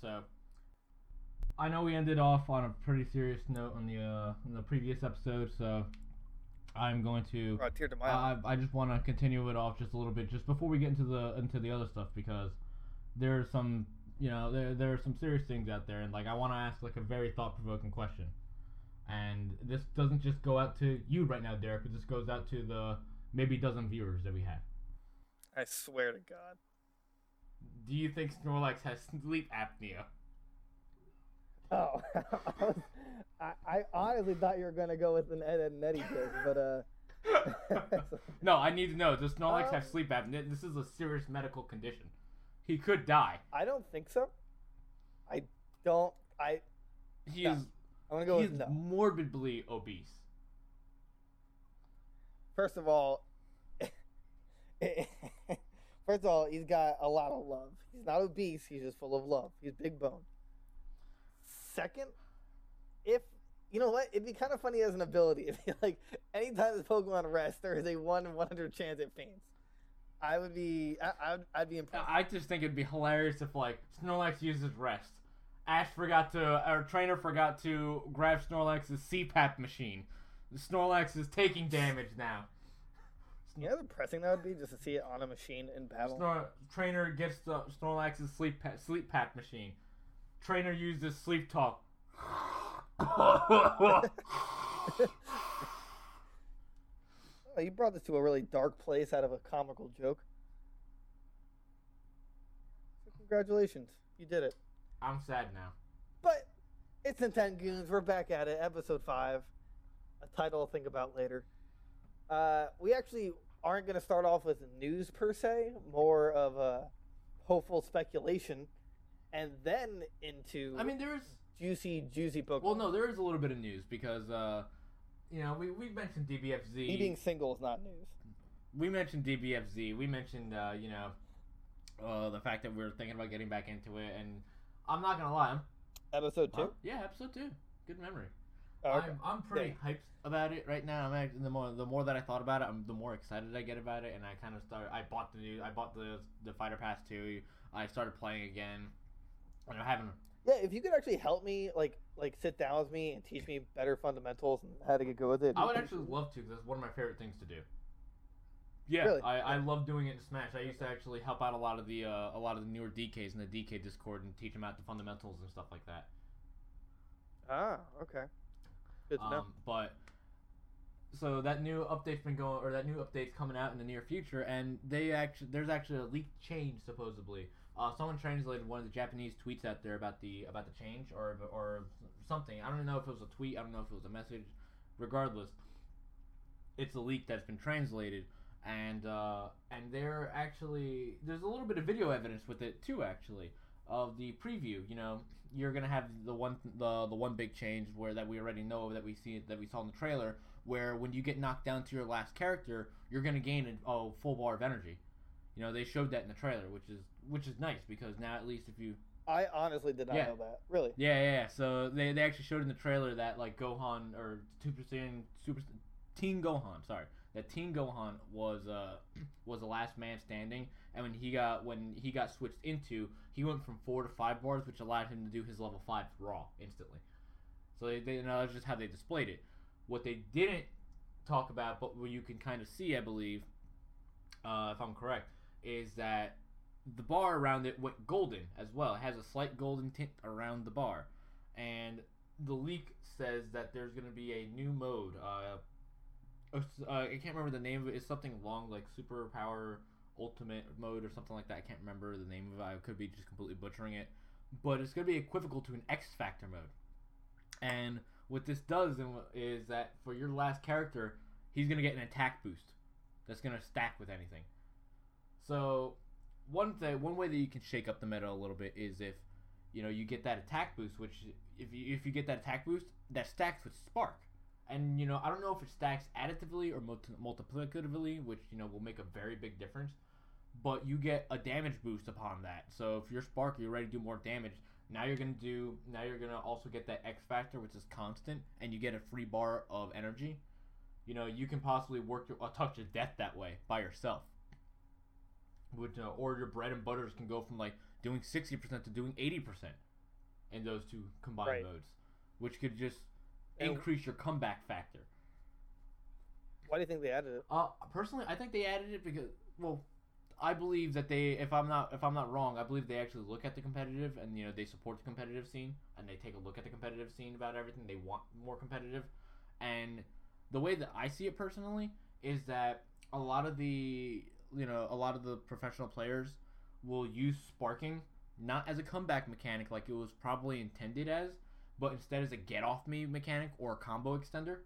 So I know we ended off on a pretty serious note on the uh, on the previous episode, so I'm going to. Oh, tear to my eye. I, I just want to continue it off just a little bit, just before we get into the into the other stuff, because there are some, you know, there there are some serious things out there, and like I want to ask like a very thought provoking question, and this doesn't just go out to you right now, Derek, but this goes out to the maybe dozen viewers that we have. I swear to God. Do you think Snorlax has sleep apnea? Oh, I, was, I, I honestly thought you were gonna go with an Ed, Ed and Eddie joke, but uh, no, I need to know. Does Snorlax have Um, sleep apnea? This is a serious medical condition. He could die. I don't think so. I don't. I He No. is I'm gonna go he with no. morbidly obese. First of all, first of all, he's got a lot of love. He's not obese. He's just full of love. He's big bone. Second, if you know what, it'd be kind of funny as an ability if like anytime this Pokemon rests, there is a one in one hundred chance it faints. I would be, I, I'd, I'd be impressed. I just think it'd be hilarious if like Snorlax uses rest. Ash forgot to, our trainer forgot to grab Snorlax's CPAP machine. Snorlax is taking damage now. You know how depressing that would be just to see it on a machine in battle. Snor- trainer gets the Snorlax's sleep pa- sleep pack machine. Trainer uses sleep talk. Oh, you brought this to a really dark place out of a comical joke. So congratulations, you did it. I'm sad now. But it's Intent Goons. We're back at it, episode five. A title I'll think about later. Uh, we actually aren't going to start off with news per se, more of a hopeful speculation, and then into I mean, there's juicy, juicy Pokemon. well, no, there is a little bit of news because uh, you know we we mentioned DBFZ. Me being single is not news. we mentioned DBFZ. We mentioned uh, you know uh, the fact that we're thinking about getting back into it, and I'm not gonna lie. I'm, Episode two. huh? yeah, episode two. Good memory. Oh, okay. I'm, I'm pretty hyped about it right now. I'm actually, the more the more that I thought about it, I'm, the more excited I get about it, and I kind of start. I bought the new. I bought the the Fighter Pass two. I started playing again. And I'm having. Yeah, if you could actually help me, like, like sit down with me and teach me better fundamentals and how to get good with it. I would actually love to because it's one of my favorite things to do. Yeah, Really? I, I love doing it in Smash. I used to actually help out a lot of the uh, a lot of the newer DKs in the DK Discord and teach them out the fundamentals and stuff like that. Ah, okay. Good to know. Um, but so that new update's been going, or that new update's coming out in the near future, and they actually there's actually a leaked change supposedly. Uh, someone translated one of the Japanese tweets out there about the about the change or or something. I don't know if it was a tweet. I don't know if it was a message. Regardless, it's a leak that's been translated, and uh, and they're actually there's a little bit of video evidence with it too. Actually, of the preview. You know, you're gonna have the one the the one big change where that we already know that we see that we saw in the trailer, where when you get knocked down to your last character, you're gonna gain a oh, full bar of energy. You know, they showed that in the trailer, which is which is nice because now at least if you I honestly did not Yeah. know that. Really? yeah, yeah, yeah. So they, they actually showed in the trailer that like Gohan or Super Saiyan Super Teen Gohan, sorry, that Teen Gohan was uh was the last man standing, and when he got when he got switched into, he went from four to five bars, which allowed him to do his level five raw instantly. So they, they you know that's just how they displayed it. What they didn't talk about, but what you can kind of see, I believe, uh, if I'm correct, is that the bar around it went golden as well. It has a slight golden tint around the bar, and the leak says that there's going to be a new mode. Uh, uh, I can't remember the name of it. It's something long like Superpower Ultimate mode or something like that. I can't remember the name of it. I could be just completely butchering it, but it's going to be equivocal to an X Factor mode. And what this does is that for your last character, he's going to get an attack boost that's going to stack with anything. So one thing, one way that you can shake up the meta a little bit is if you know you get that attack boost, which if you if you get that attack boost, that stacks with Spark. And you know, I don't know if it stacks additively or multi- multiplicatively, which you know will make a very big difference. But you get a damage boost upon that. So if you're Spark, you're ready to do more damage. Now you're gonna do. Now you're gonna also get that X factor, which is constant, and you get a free bar of energy. You know, you can possibly work your, a touch of death that way by yourself. Which, uh, or your bread and butters can go from like doing 60% to doing 80% in those two combined Right. modes, which could just increase your comeback factor. Why do you think they added it? Uh, personally, I think they added it because, well, I believe that they, if I'm not, if I'm not wrong, I believe they actually look at the competitive and you know they support the competitive scene and they take a look at the competitive scene about everything. They want more competitive, and the way that I see it personally is that a lot of the, you know, a lot of the professional players will use sparking not as a comeback mechanic like it was probably intended as, but instead as a get off me mechanic or a combo extender.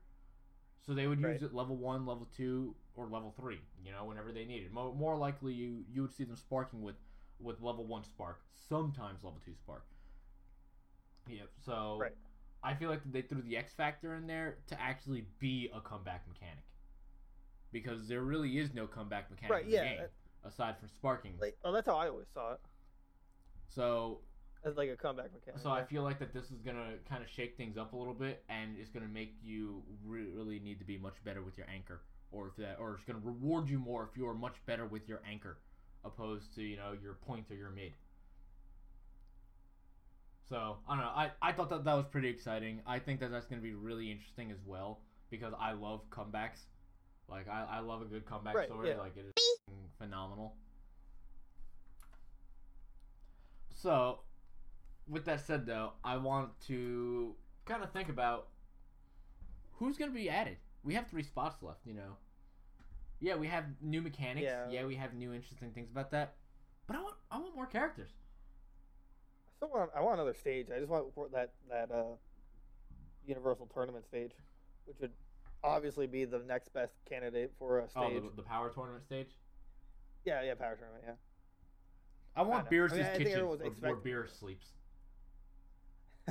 So they would use Right. it level one, level two, or level three. You know, whenever they need it. More, more likely, you you would see them sparking with with level one spark, sometimes level two spark. Yeah. So Right. I feel like they threw the X factor in there to actually be a comeback mechanic, because there really is no comeback mechanic Right, in the yeah, game uh, aside from sparking. Like, oh, that's how I always saw it so as like a comeback mechanic. So I feel like that this is gonna kind of shake things up a little bit, and it's gonna make you re- really need to be much better with your anchor, or if that, or it's gonna reward you more if you are much better with your anchor, opposed to you know your point or your mid. So I don't know. I, I thought that that was pretty exciting. I think that that's gonna be really interesting as well because I love comebacks. Like I, I love a good comeback Right, story. yeah. Like it is phenomenal. So, with that said, though, I want to kind of think about who's going to be added. We have three spots left, you know. Yeah, we have new mechanics. Yeah. Yeah, we have new interesting things about that. But I want I want more characters. I still want. I want another stage. I just want that that uh, Universal Tournament stage, which would obviously be the next best candidate for a Oh, stage. the, the power tournament stage. Yeah, yeah, power tournament. Yeah. I want know. Beerus' I mean, kitchen everyone's where, where Beerus sleeps.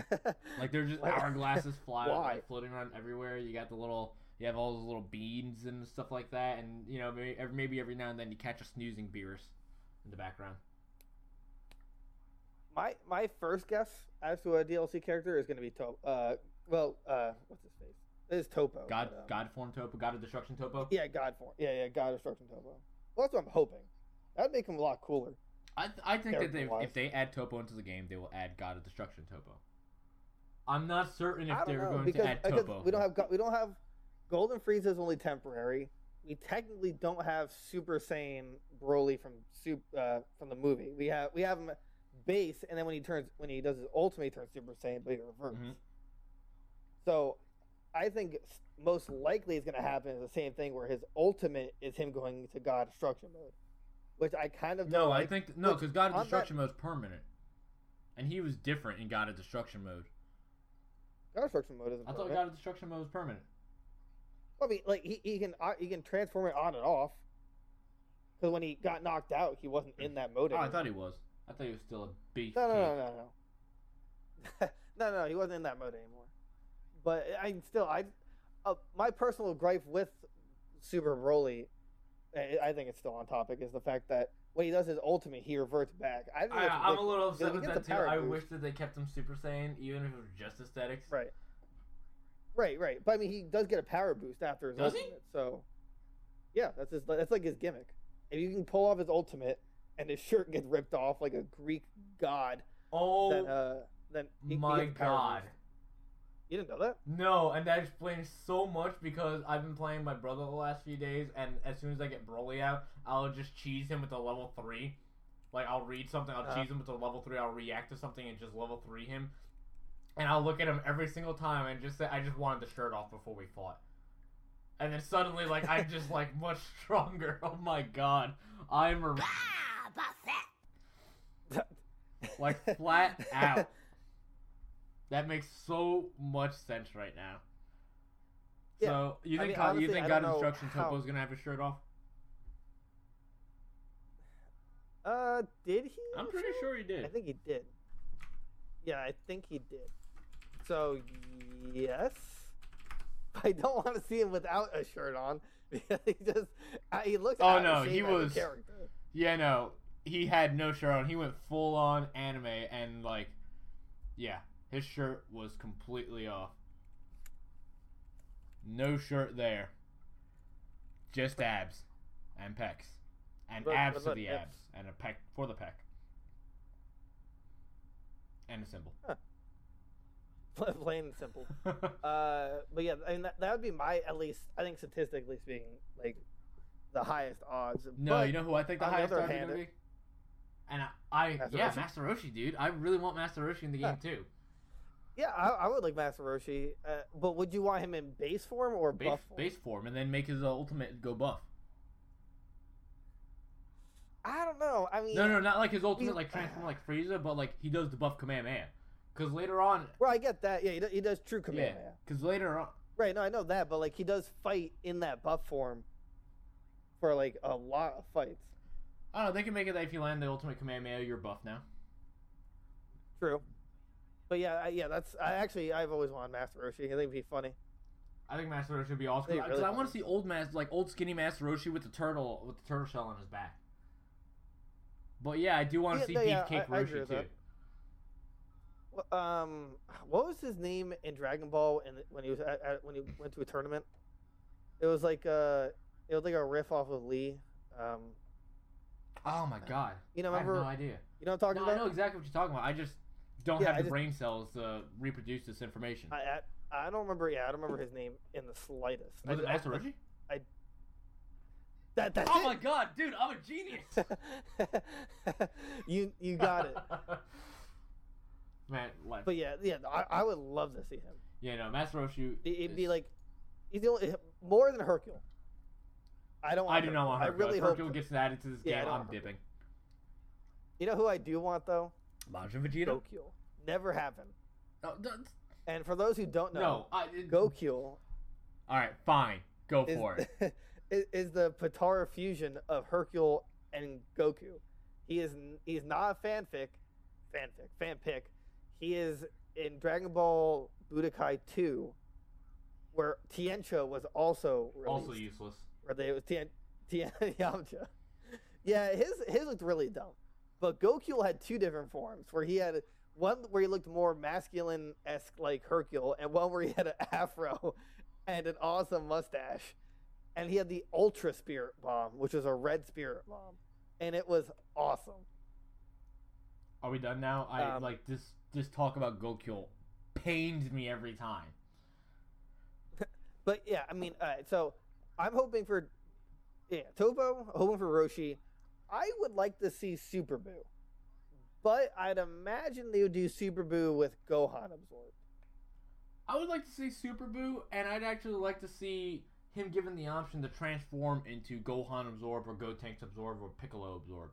Like there's just hourglasses fly like, floating around everywhere. You got the little, you have all those little beans and stuff like that, and you know maybe every, maybe every now and then you catch a snoozing Beerus in the background. my my first guess as to a DLC character is going to be Toppo. Uh, well, uh, what's his face? It is Toppo. God, but, um, God form Toppo, God of Destruction Toppo. Yeah, God form. Yeah, yeah, God of Destruction Toppo. Well, that's what I'm hoping. That'd make him a lot cooler. I, th- I think that they, if they add Toppo into the game, they will add God of Destruction Toppo. I'm not certain if they're know going because, to add Toppo. we don't have we don't have Golden Frieza is only temporary. We technically don't have Super Saiyan Broly from uh, from the movie. We have we have him base, and then when he turns when he does his ultimate, he turns Super Saiyan, but he reverts. Mhm. So, I think most likely is going to happen is the same thing where his ultimate is him going to God Destruction mode, which I kind of No, don't I think no, because God of on that- Destruction mode is permanent, and he was different in God of Destruction mode. God Destruction mode isn't. I thought permanent. God of Destruction mode was permanent. I mean, like he, he can uh, he can transform it on and off. Because when he got knocked out, he wasn't in that mode. Oh, I thought he was. I thought he was still a beast. No, no, no, no, no. no, no, he wasn't in that mode anymore. But I still, I, uh, my personal gripe with Super Broly, I, I think it's still on topic, is the fact that when he does his ultimate, he reverts back. I I, I'm a little upset with that too. I boost. wish that they kept him Super Saiyan, even if it was just aesthetics. Right. Right, right. But I mean, he does get a power boost after his Does he? ultimate. So, yeah, that's his. That's like his gimmick. If you can pull off his ultimate and his shirt gets ripped off like a Greek god, Oh then uh, then he, he my gets power god. boost. You didn't know that? No, and that explains so much because I've been playing my brother the last few days, and as soon as I get Broly out, I'll just cheese him with a level three. Like I'll read something, I'll Uh-huh. cheese him with a level three. I'll react to something and just level three him, and I'll look at him every single time and just say, "I just wanted the shirt off before we fought." And then suddenly, like I'm just like much stronger. Oh my god, I'm a Like, flat out. That makes so much sense right now. Yeah, So you I think mean, God, you think God know how- Toppo's gonna have his shirt off? uh, did he? I'm pretty sure he did. I think he did. Yeah, I think he did. So yes, I don't want to see him without a shirt on he just uh, he looks. Oh, no, he was- character. Yeah, no, he had no shirt on. He went full on anime and like, yeah, his shirt was completely off. No shirt there. Just abs and pecs, and What- abs what to the abs, and a pec for the pec. and a symbol. Plain and simple. Uh, but yeah, I mean that, that would be my at least I think statistically speaking like the highest odds. no, But you know who I think the highest odds are gonna be? And I, I yeah? Master Roshi, dude. I really want Master Roshi in the game too. Yeah, I, I would like Master Roshi, uh, but would you want him in base form or Base, buff form? base form, and then make his ultimate go buff. I don't know. I mean, No, no, not like his ultimate like transform like Frieza, but like he does the buff command man. Because later on, Well, I get that. Yeah, he does, he does true command yeah, Kamehameha. because later on, Right. No, I know that, but like he does fight in that buff form for like a lot of fights. I don't know. They can make it that if you land the ultimate command man, you're buff now. True. But yeah, I, yeah, that's I actually I've always wanted Master Roshi. I think it'd be funny. I think Master Roshi would be awesome. Because really I want to see old Master, like old skinny Master Roshi with the turtle, with the turtle shell on his back. But yeah, I do want to Yeah, see no, yeah, Beefcake I- I Roshi with too. that. Um, what was his name in Dragon Ball? And when he was at, at, when he went to a tournament, it was like uh, it was like a riff off of Lee. Um, Oh my god! you know, I have no idea. you know what I'm talking No, I know exactly what you're talking about. I just don't Yeah, have I the just- brain cells to reproduce this information. I, I I don't remember. Yeah, I don't remember his name in the slightest. Was I, it I- Master I- That that's Oh it. my god, dude! I'm a genius. you you got it. Man, like, But yeah, yeah, I, I would love to see him. yeah, no, Master Roshi. It, it'd be like he's the only more than Hercule. I don't. Want I do not want I Hercule. really if hope. Hercule gets added to this Yeah, game. I'm Hercule. dipping. You know who I do want though? Majin Vegeta. Gokule. Never happened. No, th- And for those who don't know, no, I, it, All right, fine, go is, for it. is, the Potara fusion of Hercule and Goku. He is he's not a fanfic, fanfic, fanpic. He is in Dragon Ball Budokai 2, where Tiencha was also released. also useless. Or they was Tien Tien Yamcha. Yeah, his his looked really dumb. But Goku had two different forms where he had one where he looked more masculine esque like Hercule, and one where he had an afro and an awesome mustache. And he had the Ultra Spirit Bomb, which was a red spirit bomb. And it was awesome. Are we done now? I Um, like this. This talk about Gokule pains me every time. But yeah, I mean, so I'm hoping for yeah, Toppo, hoping for Roshi. I would like to see Super Boo. But I'd imagine they would do Super Boo with Gohan absorbed. I would like to see Super Boo, and I'd actually like to see him given the option to transform into Gohan absorb or Gotenks absorb or Piccolo absorb.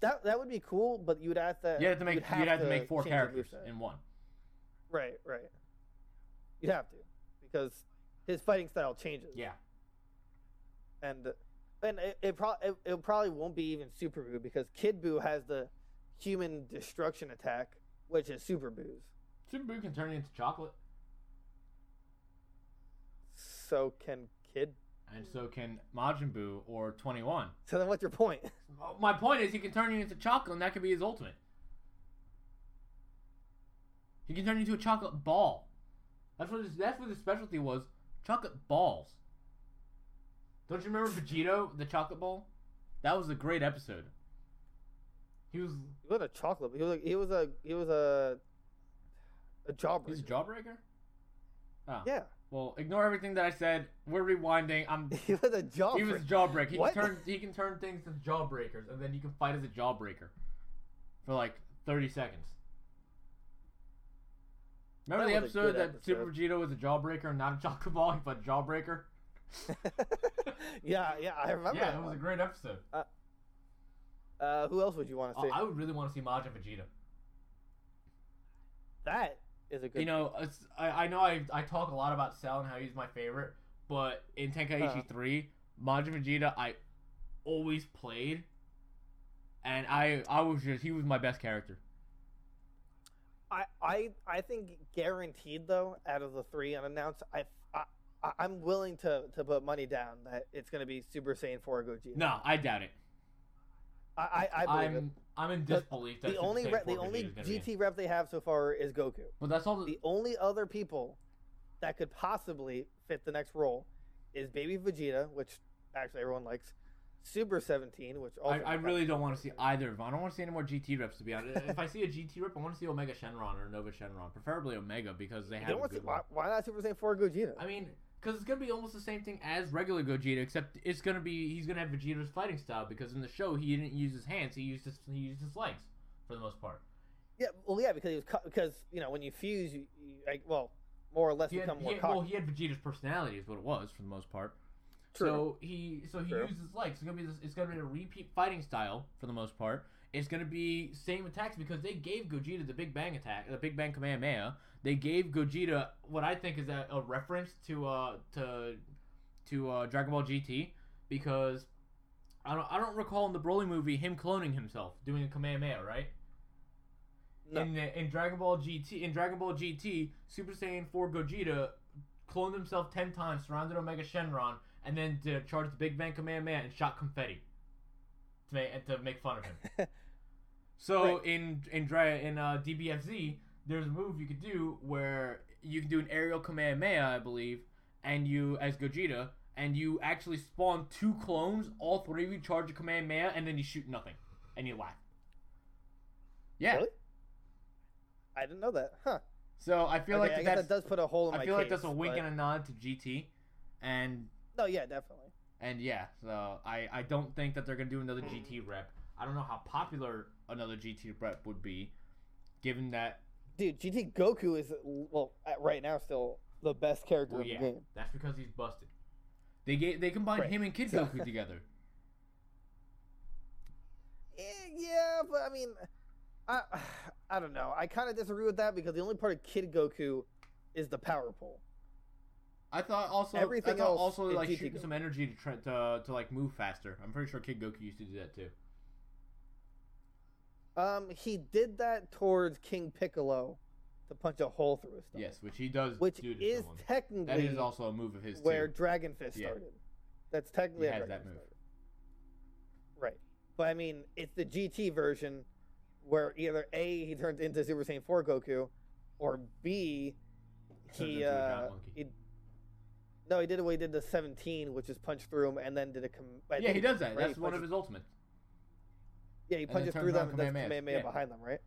That that would be cool, but you'd have to You have to make you'd you'd have to make four characters in one. Right, right. You'd have to because his fighting style changes. Yeah. and and it it, pro- it it probably won't be even Super Boo because Kid Boo has the human destruction attack, which is Super Boo's. Super Boo can turn into chocolate, So can Kid. and so can Majin Buu or Twenty One. So then, what's your point? My point is, he can turn you into chocolate, and that could be his ultimate. He can turn you into a chocolate ball. That's what his, that's what his specialty was. Chocolate balls. Don't you remember Vegito, the chocolate ball? That was a great episode. He was He was a chocolate. He was a, he was a he was a a jawbreaker. he's a jawbreaker. Oh. yeah, Well, ignore everything that I said. We're rewinding. I'm. he was a jawbreaker. He was jawbreaker. He What? can turn he can turn things into jawbreakers, and then you can fight as a jawbreaker for like thirty seconds. Remember That the a episode that Super episode. Vegeta was a jawbreaker not a chocolate ball, but a jawbreaker? yeah, yeah, I remember. yeah, that it was a great episode. Uh, who else would you want to Oh, see? I would really want to see Majin Vegeta. that is a good. You know, it's, I, I know I, I talk a lot about Cell and how he's my favorite, but in Tenkaichi Uh-huh. 3, Majin Vegeta I always played, and I I was just he was my best character. I, I I think guaranteed though out of the three unannounced, I, I I'm willing to to put money down that it's going to be Super Saiyan 4 Gogeta. No, I doubt it. I I, I believe it. I'm I'm in disbelief that The only 4 the only gonna be. GT rep they have so far is Goku. But that's all. The, The only other people that could possibly fit the next role is Baby Vegeta, which actually everyone likes, Super 17, which I, also I really don't want to see either of them. I don't want to see any more GT reps to be honest. if I see a GT rep, I want to see Omega Shenron or Nova Shenron, preferably Omega because they You have don't a want to good see, one. why, why not Super Saiyan 4 Gogeta? I mean, because it's gonna be almost the same thing as regular Gogeta, except it's gonna be he's gonna have Vegeta's fighting style because in the show he didn't use his hands, he used his he used his legs for the most part. yeah, well, yeah, because he was cu- because you know when you fuse, you, you like well, more or less He had, become he more had- well, he had Vegeta's personality is what it was for the most part. True. So he so he True. uses his legs. It's gonna be this, it's gonna be a repeat fighting style for the most part. It's gonna be same attacks because they gave Gogeta the Big Bang attack, the Big Bang Kamehameha. They gave Gogeta what I think is a, a reference to uh to to uh, Dragon Ball GT because I don't I don't recall in the Broly movie him cloning himself doing a Kamehameha right. No. In the, in Dragon Ball GT in Dragon Ball GT Super Saiyan 4 Gogeta cloned himself 10 times, surrounded Omega Shenron, and then to charge the Big Bang Kamehameha and shot confetti to make, and to make fun of him. so Right. in in Dra- in uh, DBFZ, there's a move you could do where you can do an aerial Kamehameha, I believe, and you as Gogeta, and you actually spawn two clones. All three of you charge a Kamehameha, and then you shoot nothing, and you laugh. Yeah. Really? I didn't know that. Huh. So I feel Okay, like I that does put a hole in my I feel like case, that's a wink but- and a nod to GT, and No, yeah, definitely. And yeah, so I I don't think that they're gonna do another Hmm. GT rep. I don't know how popular another GT rep would be, given that Dude, GT Goku is well at- right now still the best character well, in yeah, the game. that's because he's busted. They gave they combined Right. him and Kid Goku together. Eh, yeah, but I mean, I I don't know. I kind of disagree with that because the only part of Kid Goku is the power pole. I thought also Everything I thought else also like shooting some energy to try to to like move faster. I'm pretty sure Kid Goku used to do that too. Um, he did that towards King Piccolo to punch a hole through his stomach. Yes, which he does which do is someone. technically That is also a move of his where too. Dragon Fist Yeah. started. That's technically He has that move. started. Right, but I mean, it's the GT version where either A he turns into Super Saiyan 4 Goku, or B he into a giant uh monkey. he, no he did what he did the 17, which is punch through him and then did a com- yeah, he does that. right? That's one of his ultimates. Yeah, he punches through them and does. Kamehameha Yeah. behind them, right?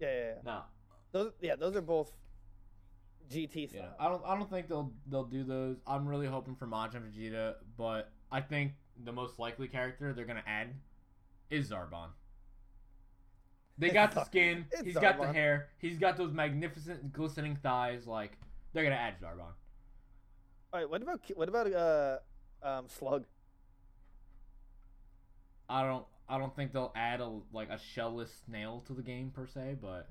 Yeah, yeah, yeah. No, Those, yeah, those are both GT stuff. know, I don't. I don't think they'll they'll do those. I'm really hoping for Majin Vegeta, but I think the most likely character they're gonna add is Zarbon. They got the skin. He's got the hair. He's got those magnificent glistening thighs. Like they're gonna add Zarbon. All right, what about what about uh um Slug? I don't. I don't think they'll add a like a shellless snail to the game per se, but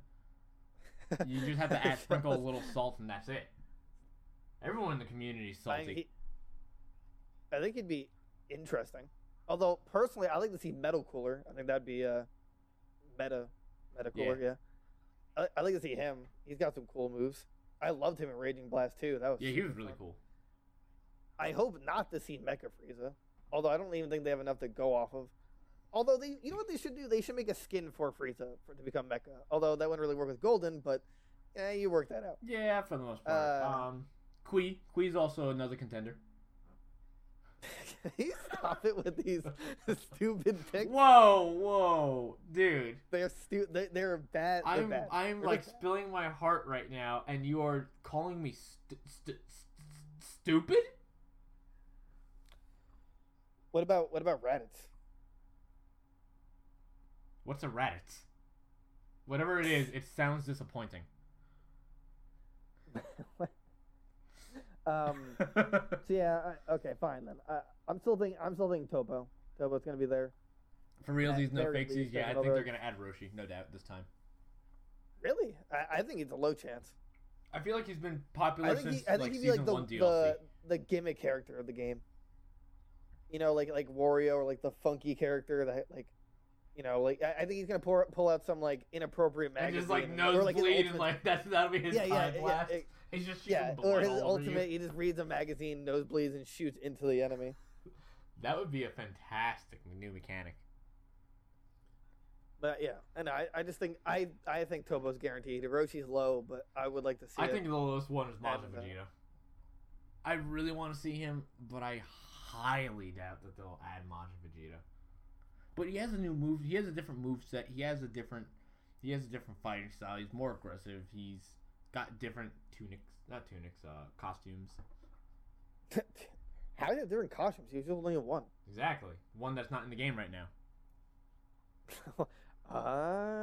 you just have to add sprinkle a little salt and that's it. Everyone in the community is I, salty. he- I think it'd be interesting. Although personally, I like to see Metal Cooler. I think that'd be uh meta Meta Cooler. Yeah, I, I like to see him. He's got some cool moves. I loved him in Raging Blast too. That was yeah, he was really fun. cool. I hope not to see Mecha Frieza. Although I don't even think they have enough to go off of. Although they, you know what they should do? They should make a skin for Frieza for to become Mecha. Although that wouldn't really work with Golden, but yeah, you work that out. Yeah, for the most part. Uh, um, Cui, Cui's also another contender. Can you stop it with these stupid picks? Whoa, whoa, dude! They're stu- they, They're bad. They're I'm bad. I'm They're like bad. spilling my heart right now, and you are calling me st- st- st- stupid. What about what about Raditz? What's a Raditz? Whatever it is, it sounds disappointing. um. So yeah. I, okay. Fine then. I, I'm still thinking. I'm still thinking Toppo. Toppo's gonna be there. For realsies, At no fakesies. Yeah, I think they're gonna add Roshi, no doubt this time. Really? I, I think it's a low chance. I feel like he's been popular I think since he, I think like he'd be season like the, one DLC. the the gimmick character of the game. You know, like like Wario or like the funky character that like, you know, like I, I think he's gonna pull pull out some like inappropriate magazine, and just like nosebleed like his and like that's that'll be his yeah yeah time yeah, blast. yeah, He's just shooting yeah, or his ultimate. He just reads a magazine, nosebleeds, and shoots into the enemy. That would be a fantastic new mechanic. But yeah, and I, I just think I I think Toppo's guaranteed. Hiroshi's low, but I would like to see. I it. think the lowest one is Majin. Vegeta. I really want to see him, but I highly doubt that they'll add Majin Vegeta. But he has a new move. He has a different move set. He has a different. He has a different fighting style. He's more aggressive. He's got different tunics, not tunics, uh, costumes. How do you have different costumes? He was only in one. Exactly. One that's not in the game right now. ah.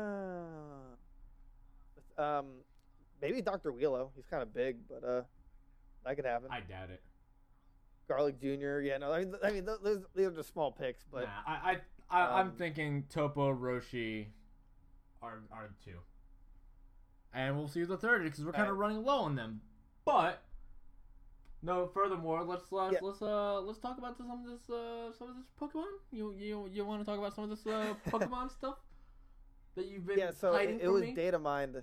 Um, maybe Doctor Wheelo. He's kind of big, but uh, that could happen. I doubt it. Garlic Jr. Yeah, no, I mean, I mean, those these are just small picks, but nah, I, I, I I'm um, thinking Toppo, Roshi, are are the two, and we'll see the third because we're kind of Alright. running low on them. But no, furthermore, let's let's Yeah. let's uh let's talk about some of this uh some of this Pokemon. You you you want to talk about some of this uh Pokemon stuff that you've been yeah. So it, it was me? data mined.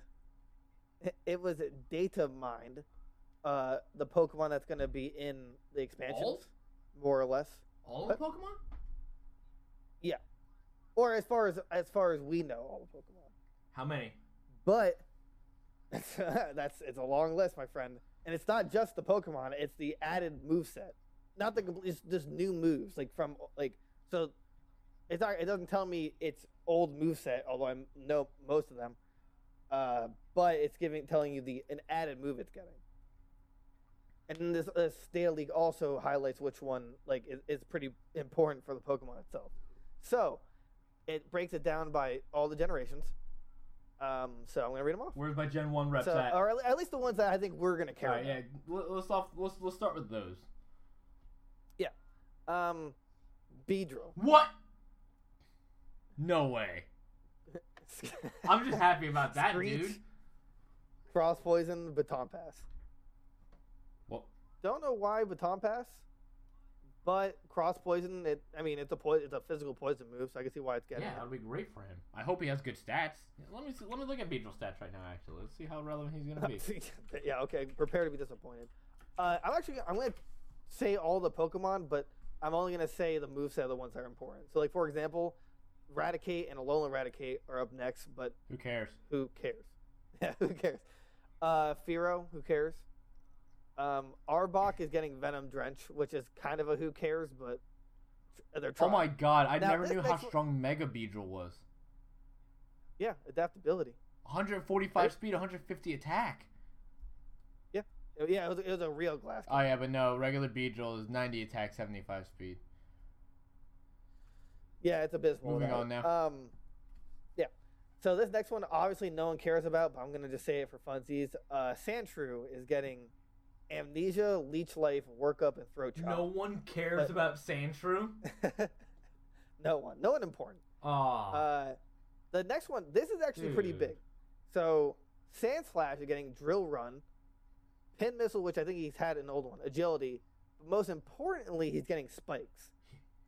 It- It was data mined. Uh, the Pokemon that's going to be in the expansions, All? more or less, All what? the Pokemon? Yeah, or as far as as far as we know, all the Pokemon. How many? But that's it's a long list, my friend, and it's not just the Pokemon; it's the added move set, not the complete. It's just new moves, like from like so. It's not. It doesn't tell me it's old move set, although I know most of them. Uh, but it's giving telling you the an added move it's getting. And this, this data leak also highlights which one like is, is pretty important for the Pokemon itself. So, it breaks it down by all the generations. Um, so I'm gonna read them off. Where's my Gen One reps So, at? or at- least the ones that I think we're gonna carry. Right, yeah. Let- Let's off. Let's let's start with those. Yeah. Um, Beedrill. What? No way. I'm just happy about that, Screech, dude. Cross poison, baton pass. Don't know why baton pass, but cross poison. It. I mean, it's a po- It's a physical poison move, so I can see why it's getting. Yeah, that would be great for him. I hope he has good stats. Yeah, Let me see, let me look at Beedrill stats right now. Actually, let's see how relevant he's gonna be. yeah. Okay. Prepare to be disappointed. Uh, I'm actually. I'm gonna say all the Pokemon, but I'm only gonna say the moveset are the ones that are important. So, like for example, Raticate and Alolan Raticate are up next, but Who cares? who cares? Yeah, who cares? Uh, Fearow, who cares? Um, Arbok is getting Venom Drench, which is kind of a who cares, but they're Oh my god, I Now, never knew how next one- strong Mega Beedrill was. Yeah, adaptability. 145 Right. speed, 150 attack. Uh, Yeah, it was, it was a real glass. Oh yeah, but no, regular Beedrill is 90 attack, 75 speed. Yeah, it's abysmal. Moving that. on now. Um, yeah. So this next one, obviously, no one cares about, but I'm gonna just say it for funsies. Uh, Sandshrew is getting amnesia, leech life, workup, and throat chop. No one cares But- about Sandshrew. no one. No one important. Aw. Uh, the next one, this is actually pretty big. So Sand Slash is getting Drill Run, Pin Missile, which I think he's had an old one, Agility. But most importantly, he's getting Spikes.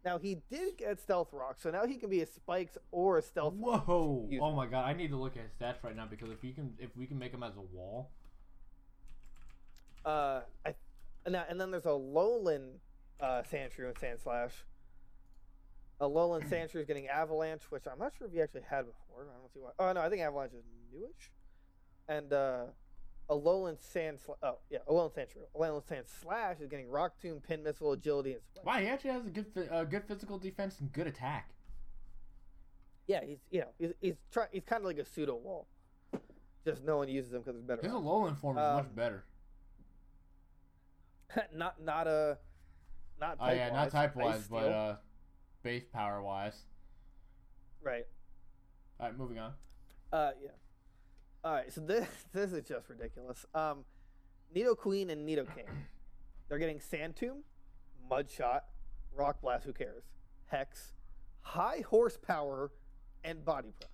Now he did get Stealth Rock, so now he can be a Spikes or a Stealth. Whoa! Oh my god, I need to look at his stats right now because if you can, if we can make him as a wall, Uh, I, and, and then there's a Alolan uh, Sandshrew and Sand Slash. Alolan Sandshrew is getting Avalanche, which I'm not sure if he actually had before. I don't see why. Oh no, I think Avalanche is newish. And uh, Alolan Sand. Sla- oh yeah, a Alolan Sandshrew. Alolan Sand Slash is getting Rock Tomb, Pin Missile, Agility, and Spike. wow, he actually has a good, uh, good physical defense and good attack. Yeah, he's you know he's he's try, he's kind of like a pseudo wall. Just no one uses him because it's better. His. Alolan form is Um, much better. not not a not Oh type yeah, not type wise, but uh, base power wise. right. All right, moving on. Uh, yeah. All right, so this this is just ridiculous. Um, Nido Queen and Nido King, they're getting Sand Tomb, Mud Shot, Rock Blast. Who cares? Hex, High Horsepower, and Body Press.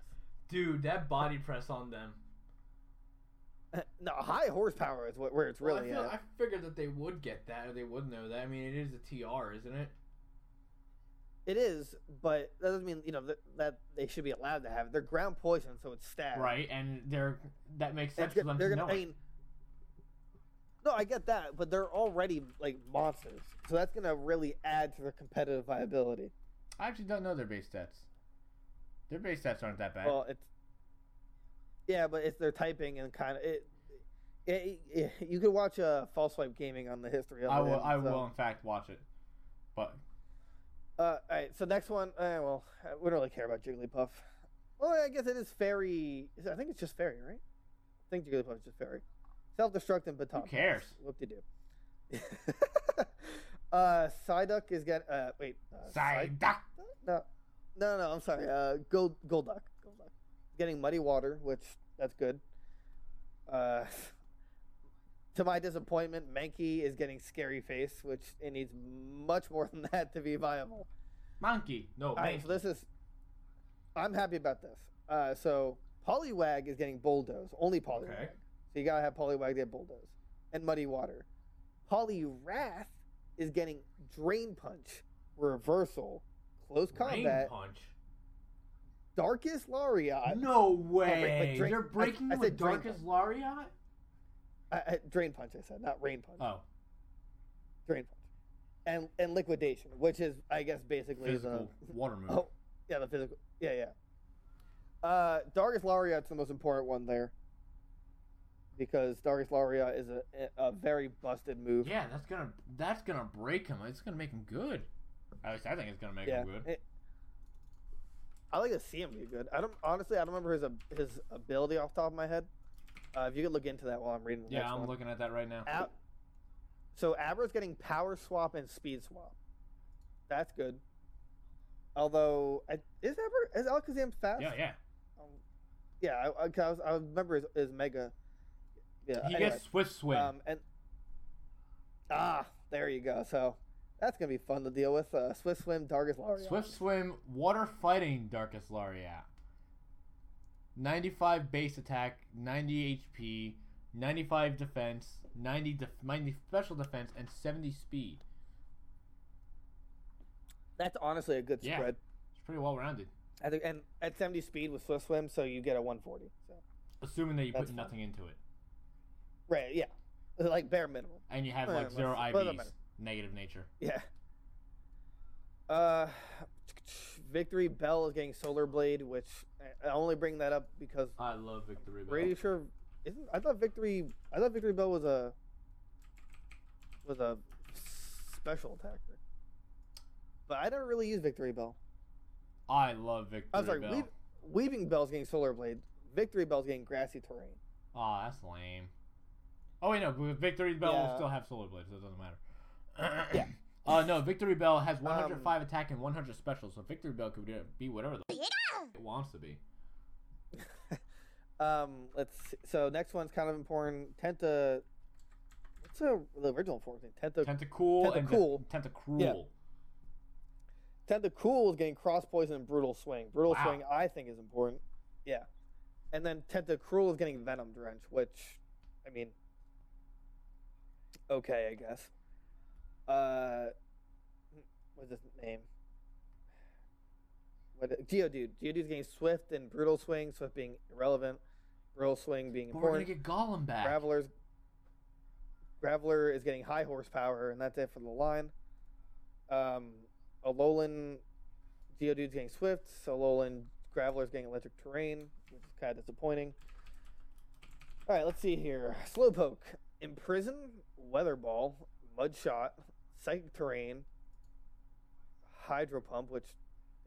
Dude, that body press on them. no, High Horsepower is what where it's Well, really I, feel. I figured that they would get that, or they would know that. I mean, it is a TR, isn't it? It is, but that doesn't mean you know that, that they should be allowed to have it. They're ground poison, so it's stab. Right, and they're that makes sense good- them they're to gonna. I mean, no, I get that, but they're already like monsters, so that's gonna really add to their competitive viability. I actually don't know their base stats. Their base stats aren't that bad. Well, it's yeah, but it's their typing and kind of it. It, it, you could watch uh, false swipe gaming on the history of I it, will. and I so- will, in fact, watch it. But Uh, all right. So next one. Uh, well, we don't really care about Jigglypuff. Well, I guess it is fairy. I think it's just fairy, right? I think Jigglypuff is just fairy. Self-destruct and baton. Who cares? Whoop de do. uh, Psyduck is getting. Uh, wait. Uh, Psy- Psyduck. No, no, no. I'm sorry. Uh, Gold Golduck. Golduck. Getting muddy water, which that's good. Uh, to my disappointment, Mankey is getting scary face, which it needs much more than that to be viable. Monkey. No, All right, so this is. I'm happy about this. Uh, so Poliwag is getting bulldoze. Only Poliwag. Okay. So you gotta have Poliwag to get bulldoze and muddy water. Poliwrath is getting drain punch, reversal, close combat, punch. Darkest Lariat, No way. drain- They're breaking I you with Darkest Lariat? drain punch. I said not rain punch. Oh, Drain punch, and and liquidation, which is I guess basically physical water move. oh yeah the physical yeah yeah. Uh, darkest Lariat's the most important one there. Because Darkest Lariat is a, a very busted move. Yeah, that's gonna that's gonna break him. It's gonna make him good. At least I think it's gonna make Yeah, him good. it- I like to see him be good. I don't honestly. I don't remember his his ability off the top of my head. Uh, if you could look into that while I'm reading the yeah, I'm one. looking at that right now. Ab- so Abra's getting power swap and speed swap. That's good. Although, I, is Abra is Alakazam fast? yeah, yeah. Um, yeah. I, I, was, I remember his, his mega. Yeah. He anyway, gets swift swim. um and ah, there you go. So that's gonna be fun to deal with. Uh, Swift Swim, Darkest Lariat. Swift swim, water fighting, Darkest Lariat. 95 base attack, 90 HP, 95 defense, 90, def- 90 special defense, and 70 speed. That's honestly a good Yeah. spread. It's pretty well rounded. I think, and at 70 speed with Swift Swim, so you get a 140. So Assuming that you That's put nothing into it. right, yeah, like bare minimum. And you have like zero well, it doesn't IVs. Negative nature. Yeah. Uh, Victreebel is getting Solar Blade, which I only bring that up because I love Victory I'm pretty sure isn't I thought Victory I thought Victreebel was a was a special attacker, but I don't really use Victreebel. I love Victreebel. I'm sorry, Bell. Weepinbell's getting Solar Blade. Victreebel's getting Grassy Terrain. Aw, that's lame. Oh wait, no, Victreebel will still have Solar Blade, so it doesn't matter. Yeah. Uh, no, Victreebel has Um, 105 attack and 100 special, so Victreebel could be- be whatever the it wants to be. Um, let's see. so next one's kind of important. Tenta, what's the, the original form thing? Tenta Tentacool and Tentacool. Tentacruel. Yeah. Tentacool is getting cross poison and brutal swing. Brutal Wow. swing, I think, is important. Yeah, and then Tentacruel is getting venom drench, which, I mean, okay, I guess. Uh, what's his name? What Geodude? Geodude's getting swift and brutal swing. Swift being irrelevant, brutal swing being But we're gonna get Golem back. Graveler's Graveler is getting high horsepower, and that's it for the line. Um, Alolan Geodude's getting swift. Alolan Graveler's getting electric terrain, which is kind of disappointing. All right, let's see here. Slowpoke, Imprison, Weather Ball, Mud Shot, Psychic Terrain, Hydro Pump, which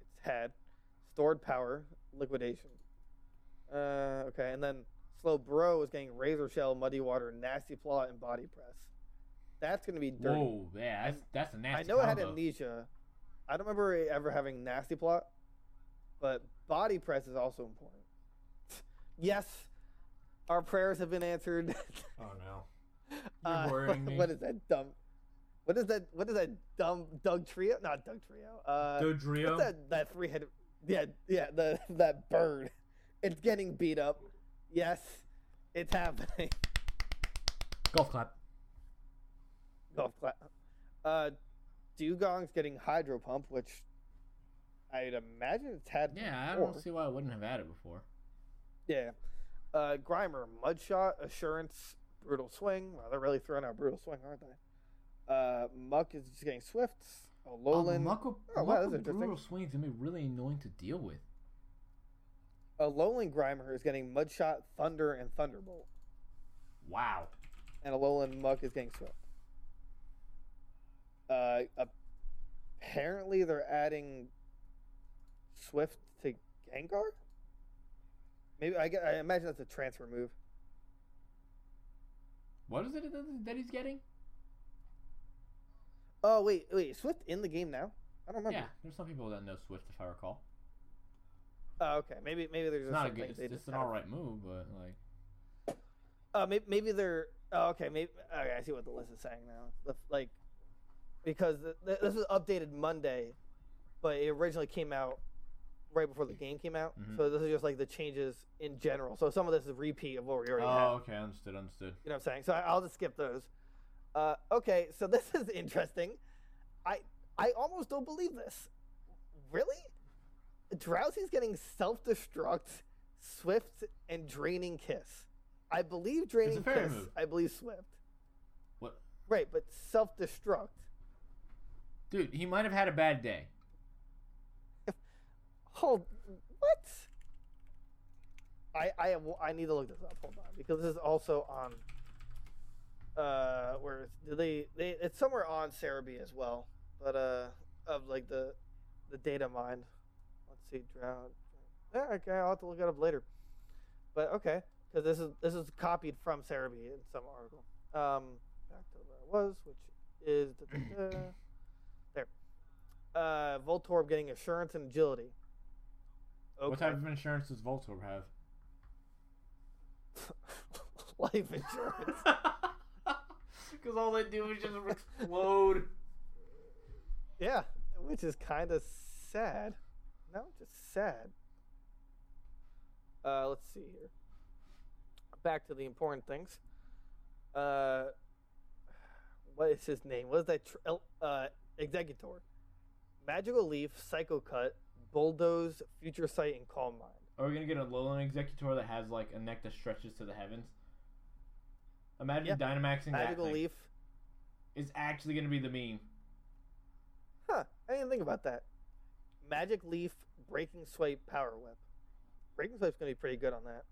it's had, Stored Power, Liquidation. Uh, okay, and then Slow Bro is getting Razor Shell, Muddy Water, Nasty Claw, and Body Press. That's going to be dirty. Whoa, yeah, that's, that's a nasty I know it had amnesia. I don't remember it ever having nasty plot, but body press is also important. yes, our prayers have been answered. Oh no. You're Uh, worrying me. What is that dumb? What is that? What is that dumb Dugtrio? Not Dugtrio. Uh, Dodrio? what's that? That three headed. Yeah, yeah. The that bird. It's getting beat up. Yes, it's happening. Golf clap. Golf clap. Uh, Dewgong's getting hydro pump, which I'd imagine it's had. Yeah, I don't see why I wouldn't have had it before. Yeah. Uh, Grimer, Mudshot, Assurance, Brutal Swing. Wow, they're really throwing out Brutal Swing, aren't they? Uh, Muk is just getting Swifts. Alolan. Um, Muckle, Oh, wow, that's Muckle interesting. Brutal Swing's gonna be really annoying to deal with. Alolan Grimer is getting Mudshot, Thunder, and Thunderbolt. Wow. And Alolan Muk is getting Swift. Uh, apparently they're adding Swift to Gengar. Maybe I, get- I imagine that's a transfer move. What is it that he's getting? Oh wait, wait, Swift in the game now? I don't remember. Yeah, there's some people that know Swift, if I recall. Oh, okay. Maybe maybe there's It's just not a good. It's, it's an all right move, but like, Uh, maybe, maybe they're. Oh, okay, maybe. Okay, I see what the list is saying now. Like, because th- th- this was updated Monday, but it originally came out right before the game came out. Mhm. So this is just like the changes in general. So some of this is a repeat of what we already had. oh, okay, understood, understood. You know what I'm saying? So I, I'll just skip those. Uh, okay, so this is interesting. I I almost don't believe this. Really? Drowzee's getting self destruct, Swift, and Draining Kiss. I believe Draining Kiss. move. I believe Swift. What, Right, but self destruct. dude? He might have had a bad day. Hold what? I I I need to look this up. Hold on, because this is also on. Uh, where they they it's somewhere on Serebii as well, but uh of like the the data mine. Let's see, drought. Yeah, okay, I'll have to look it up later. But okay, because this is this is copied from Serebii in some article. Um, back to where I was, which is there. Uh, Voltorb getting assurance and agility. Okay. What type of insurance does Voltorb have? life insurance? Because all they do is just explode. yeah, which is kind of sad. No, just sad. Uh, let's see here. Back to the important things. Uh, what is his name? What is that? Tr- uh, Exeggutor. Magical Leaf, Psycho Cut, Bulldoze, Future Sight, and Calm Mind. Are we gonna get a Alolan Exeggutor that has like a neck that stretches to the heavens? Imagine Yeah. Dynamaxing Magical that thing. Leaf. is actually gonna be the meme. Huh, I didn't think about that. Magic Leaf, Breaking Swipe, Power Whip. Breaking Swipe's gonna be pretty good on that.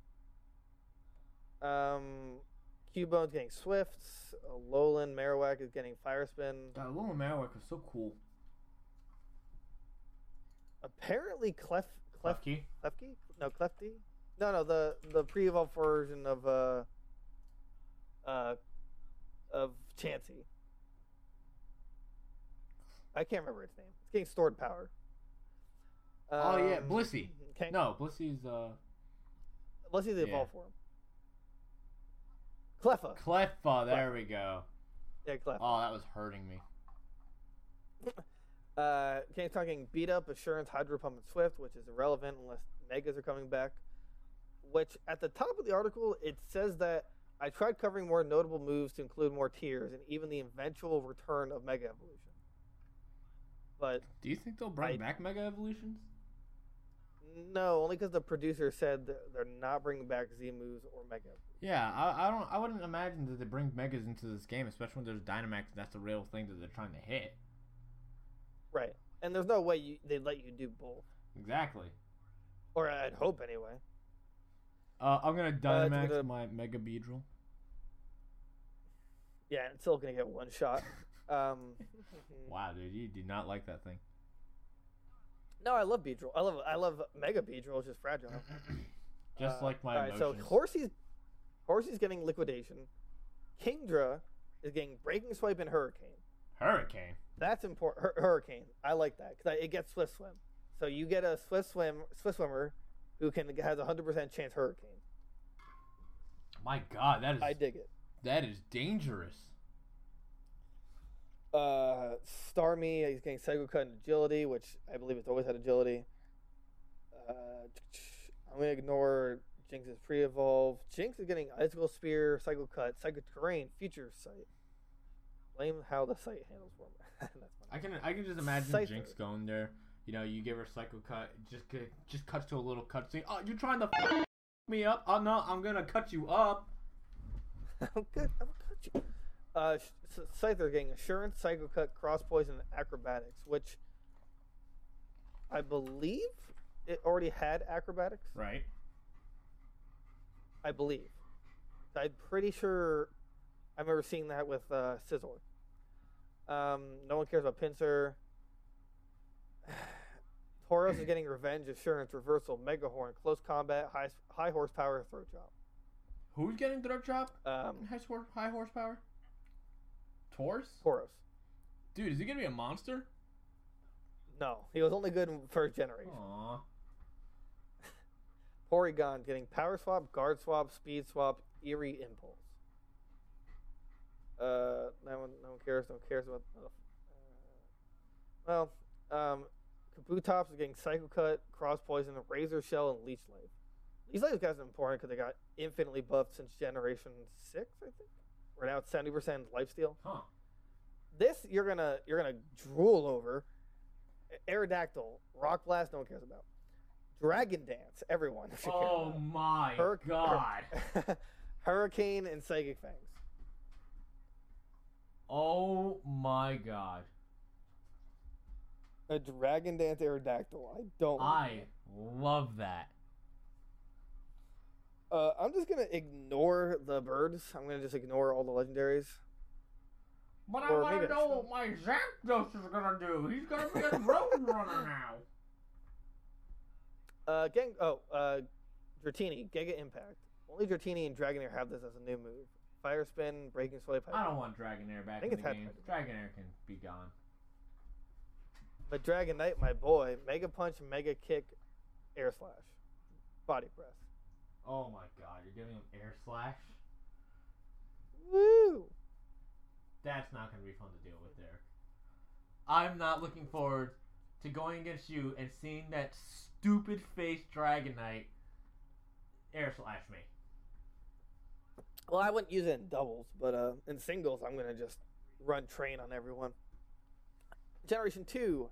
Um, Cubone's getting Swifts. Alolan Marowak is getting Fire Spin. God, Alolan Marowak was so cool. Apparently, Clef Clef Klefki. Klefki? No, Clefty. No, no, the the pre-evolved version of uh uh of Chansey. I can't remember its name. It's getting stored power. Oh, yeah, Um, Blissey. Okay. No, Blissey's uh Let's the Yeah. evolve form. Cleffa. Cleffa. There we go. Yeah, Cleffa. Oh, that was hurting me. Uh, King's talking beat up, assurance, hydro pump, and swift, which is irrelevant unless megas are coming back. Which at the top of the article it says that I tried covering more notable moves to include more tiers and even the eventual return of Mega Evolution. But Do you think they'll bring I- back Mega Evolutions? no, only because the producer said that they're not bringing back Z moves or Mega. Yeah, I, I don't. I wouldn't imagine that they bring Megas into this game, especially when there's Dynamax. and That's the real thing that they're trying to hit. Right, and there's no way you, they'd let you do both, Exactly. or I'd hope anyway. Uh, I'm gonna it's Dynamax gonna- my Mega Beedrill. Yeah, it's still gonna get one shot. Um, Wow, dude, you do not like that thing. No, I love Beedrill. I love I love Mega Beedrill. It's just fragile. Just Uh, like my alright, emotions. so Horsea's Horsea's getting liquidation. Kingdra is getting breaking swipe and hurricane. Hurricane. That's important. Hur- hurricane. I like that because it gets swift swim. So you get a swift swim swift swimmer who can has a hundred percent chance hurricane. My God, that is I dig it. that is dangerous. Uh, Starmie is getting Psycho Cut and agility, which I believe it's always had agility. Uh, I'm gonna ignore Jynx's pre-evolve. Jynx is getting Icicle Spear, Psycho Cut, Psycho Terrain, Future Sight. Blame how the site handles for me. I can I can just imagine Cypher. Jynx going there. You know, you give her Psycho Cut, just just cuts to a little cutscene. Oh, you're trying to f- me up? Oh no, I'm gonna cut you up. I'm good. I'm gonna cut you. Uh, Scyther getting Assurance, Psycho Cut, Cross Poison, Acrobatics, which I believe it already had Acrobatics. Right. I believe. I'm pretty sure I remember seeing that with uh, Sizzler. Um, no one cares about Pinsir. Tauros is getting revenge, assurance, reversal, mega horn, close combat, high high horsepower, throat chop. Who's getting throat chop? Um, High, high horsepower? Taurus? Tauros. Dude, is he gonna be a monster? No, he was only good in first generation. Aww. Porygon getting power swap, guard swap, speed swap, eerie impulse. Uh, no one, no one cares. No one cares about. Uh, well, um, Kabutops is getting Psycho Cut, Cross Poison, Razor Shell, and Leech Life. Leech Life guys are important because they got infinitely buffed since Generation Six, I think. We're now at seventy percent lifesteal. Huh. This you're gonna you're gonna drool over. Aerodactyl, Rock Blast, no one cares about. Dragon Dance, everyone. Oh my Hur- god. Hurricane and Psychic Fangs. Oh my god. A Dragon Dance Aerodactyl. I don't. I love that. Uh, I'm just gonna ignore the birds. I'm gonna just ignore all the legendaries. But I Or want maybe to I know what my Zapdos is gonna do. He's gonna be a road runner now. Uh, gang. Oh, uh, Dratini, Giga Impact. Only Dratini and Dragonair have this as a new move. Fire Spin, Breaking Swipe. I don't want Dragonair back think in it's the game. Dragonair can be gone. But Dragonite, my boy, Mega Punch, Mega Kick, Air Slash, Body Press. Oh my god, you're giving him air slash? Woo! That's not gonna be fun to deal with there. I'm not looking forward to going against you and seeing that stupid face Dragonite air slash me. Well, I wouldn't use it in doubles, but uh, in singles, I'm gonna just run train on everyone. Generation two,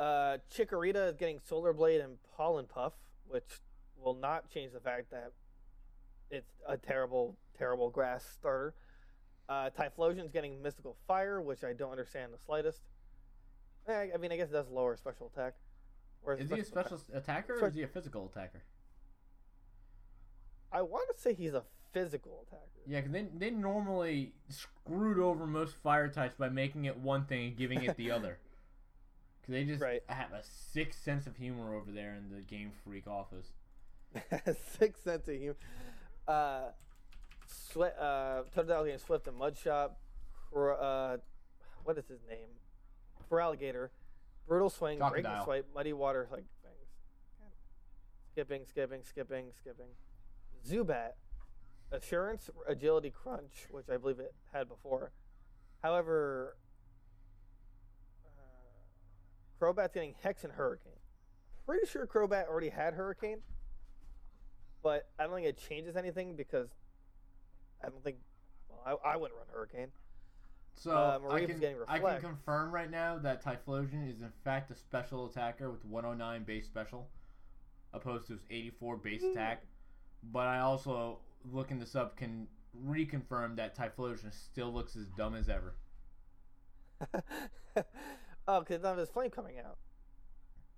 uh, Chikorita is getting Solar Blade and Pollen Puff, which will not change the fact that it's a terrible, terrible grass starter. Uh, Typhlosion's getting Mystical Fire, which I don't understand the slightest. Eh, I mean, I guess it does lower special attack. Whereas Is he a attack- special attacker or is he a physical attacker? I want to say he's a physical attacker. Yeah, because they, they normally screwed over most fire types by making it one thing and giving it the other. They just Right. have a sick sense of humor over there in the Game Freak office. Six cents a humor. Uh, sweat. Uh, Totodile getting Swift and Mud Shot. Uh, what is his name? Feraligatr. Brutal swing. Breaking swipe. Muddy water like things. Skipping, skipping, skipping, skipping. Zubat. Assurance, agility, crunch, which I believe it had before. However, uh, Crobat's getting Hex and Hurricane. Pretty sure Crobat already had Hurricane, but I don't think it changes anything because I don't think. Well, I, I wouldn't run Hurricane. So Uh, I, can, I can confirm right now that Typhlosion is in fact a special attacker with 109 base special, opposed to his 84 base Hmm. attack. But I also, looking this up, can reconfirm that Typhlosion still looks as dumb as ever. oh, because none of his flame coming out.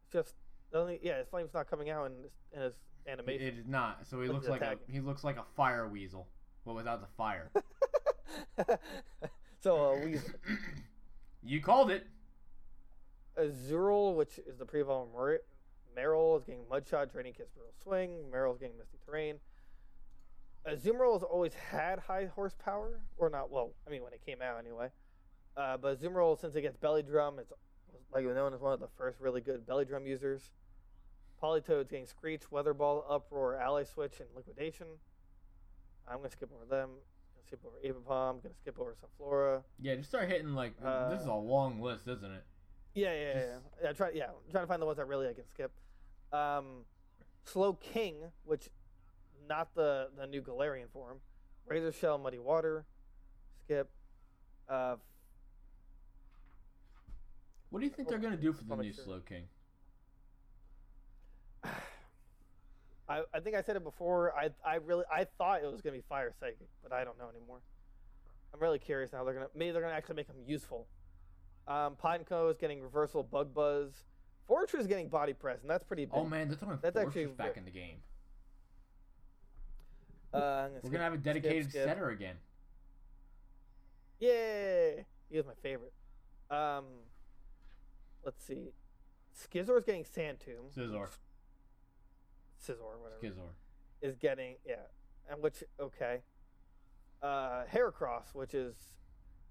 It's just the only yeah, his flame's not coming out in his, in his animation. it is not. So he looks like a he looks like a fire weasel, but without the fire. so uh, we you called it. Azurill, which is the pre-evolved Mer- Marill, is getting Mudshot, Draining Kiss, Brutal Swing. Marill's getting Misty Terrain. Azumarill has always had high horsepower, or not? Well, I mean when it came out anyway. Uh, but Azumarill, since it gets Belly Drum, it's like known as one of the first really good Belly Drum users. Politoed's getting Screech, Weather Ball, Uproar, Ally Switch, and Liquidation. I'm gonna skip over them. Gonna skip over Avapom. Gonna skip over Sunflora. Yeah, just start hitting like this is Uh, a long list, isn't it? Yeah, yeah, yeah. Just- yeah. yeah try, yeah, I'm trying to find the ones that really I can skip. Um, Slowking, which not the the new Galarian form. Razor Shell, Muddy Water, skip. Uh, What do you think they're gonna do for the new make sure. Slowking? I, I think I said it before. I I really I thought it was gonna be Fire Psychic, but I don't know anymore. I'm really curious now. They're gonna maybe they're gonna actually make them useful. Um, Pineco is getting Reversal, Bug Buzz. Forretress is getting Body Press, and that's pretty big. Oh man, they're throwing That's Forretress actually back in the game. Uh, I'm We're skip- gonna have a skip, dedicated skip. setter again. Yay! He was my favorite. Um, let's see. Skizor's getting Sand Tomb. Scizor. Scizor, whatever. Skizor. is getting yeah, and which okay. Uh, Heracross, which is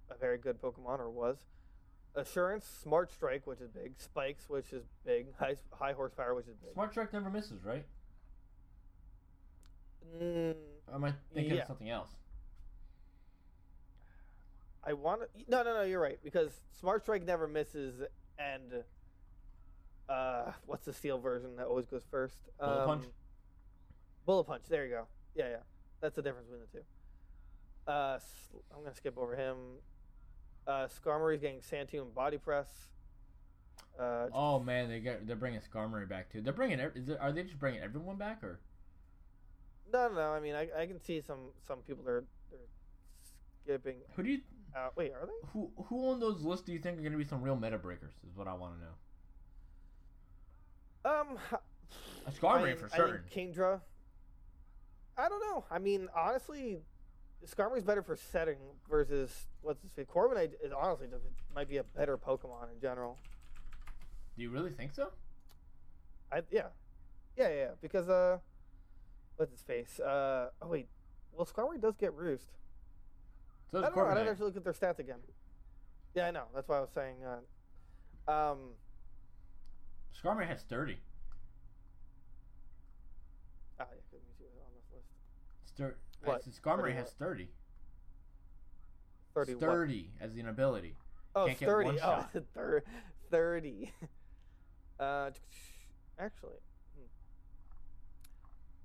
a very good Pokemon or was. Assurance, Smart Strike, which is big. Spikes, which is big. High high horsepower, which is big. Smart Strike never misses, right? Mm, am I thinking Yeah. of something else? I want to. No, no, no. You're right because Smart Strike never misses, and uh, what's the steel version that always goes first? Bullet Punch? Bullet Punch. There you go. Yeah, yeah. That's the difference between the two. Uh, I'm gonna skip over him. Uh, Skarmory's getting Sand Tomb and Body Press. Uh, Oh man, they get they're bringing Skarmory back too. They're bringing. ev- Is it, are they just bringing everyone back or? no, no, no. I mean, I, I can see some some people are they're skipping Who do you? Out. Wait, are they? Who who on those lists do you think are going to be some real meta breakers? Is what I want to know. Um, A Skarmory I- for certain. Kingdra. I don't know. I mean, honestly, Skarmory's better for setting versus what's his face. Corviknight is honestly just, might be a better Pokemon in general. Do you really think so? I yeah, yeah, yeah. yeah, Because uh, what's his face? Uh, oh wait, well Skarmory does get Roost. So I don't know. I didn't Corviknight. actually look at their stats again. Yeah, I know. That's why I was saying. Uh, um, Skarmory has Sturdy. oh yeah, let me see what's on this list. Stur- What? Skarmory has what? Sturdy. Sturdy. what? Sturdy as an ability. Oh, Can't get 30. one oh, shot. thir- 30. uh, actually, hmm.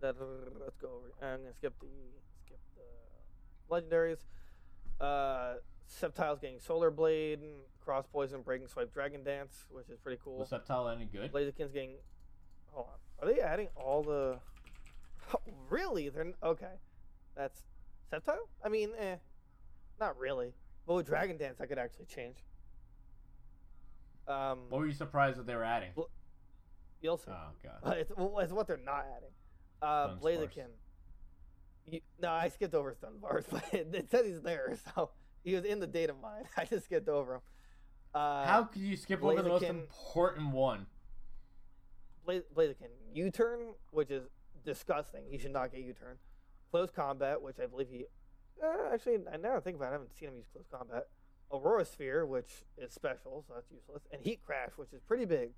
that, let's go over. I'm gonna skip the skip the legendaries. Uh, Sceptile's getting Solar Blade, Cross Poison, Breaking Swipe, Dragon Dance, which is pretty cool. Was Sceptile any good? Blaziken's getting. Hold on. Are they adding all the? Oh, really? They're okay. That's Sceptile. I mean, eh, not really. But with Dragon Dance, I could actually change. Um, What were you surprised that they were adding? Well, you'll see. Oh god. It's, well, it's what they're not adding. Uh, Blaziken. You, no, I skipped over Stun Bars, but it, it said he's there, so he was in the data mine. I just skipped over him. Uh, How could you skip over the most important one? Bla- Blaziken U turn, which is disgusting. He should not get U turn. Close combat, which I believe he. Uh, actually, I now think about it, I haven't seen him use close combat. Aura Sphere, which is special, so that's useless. And Heat Crash, which is pretty big.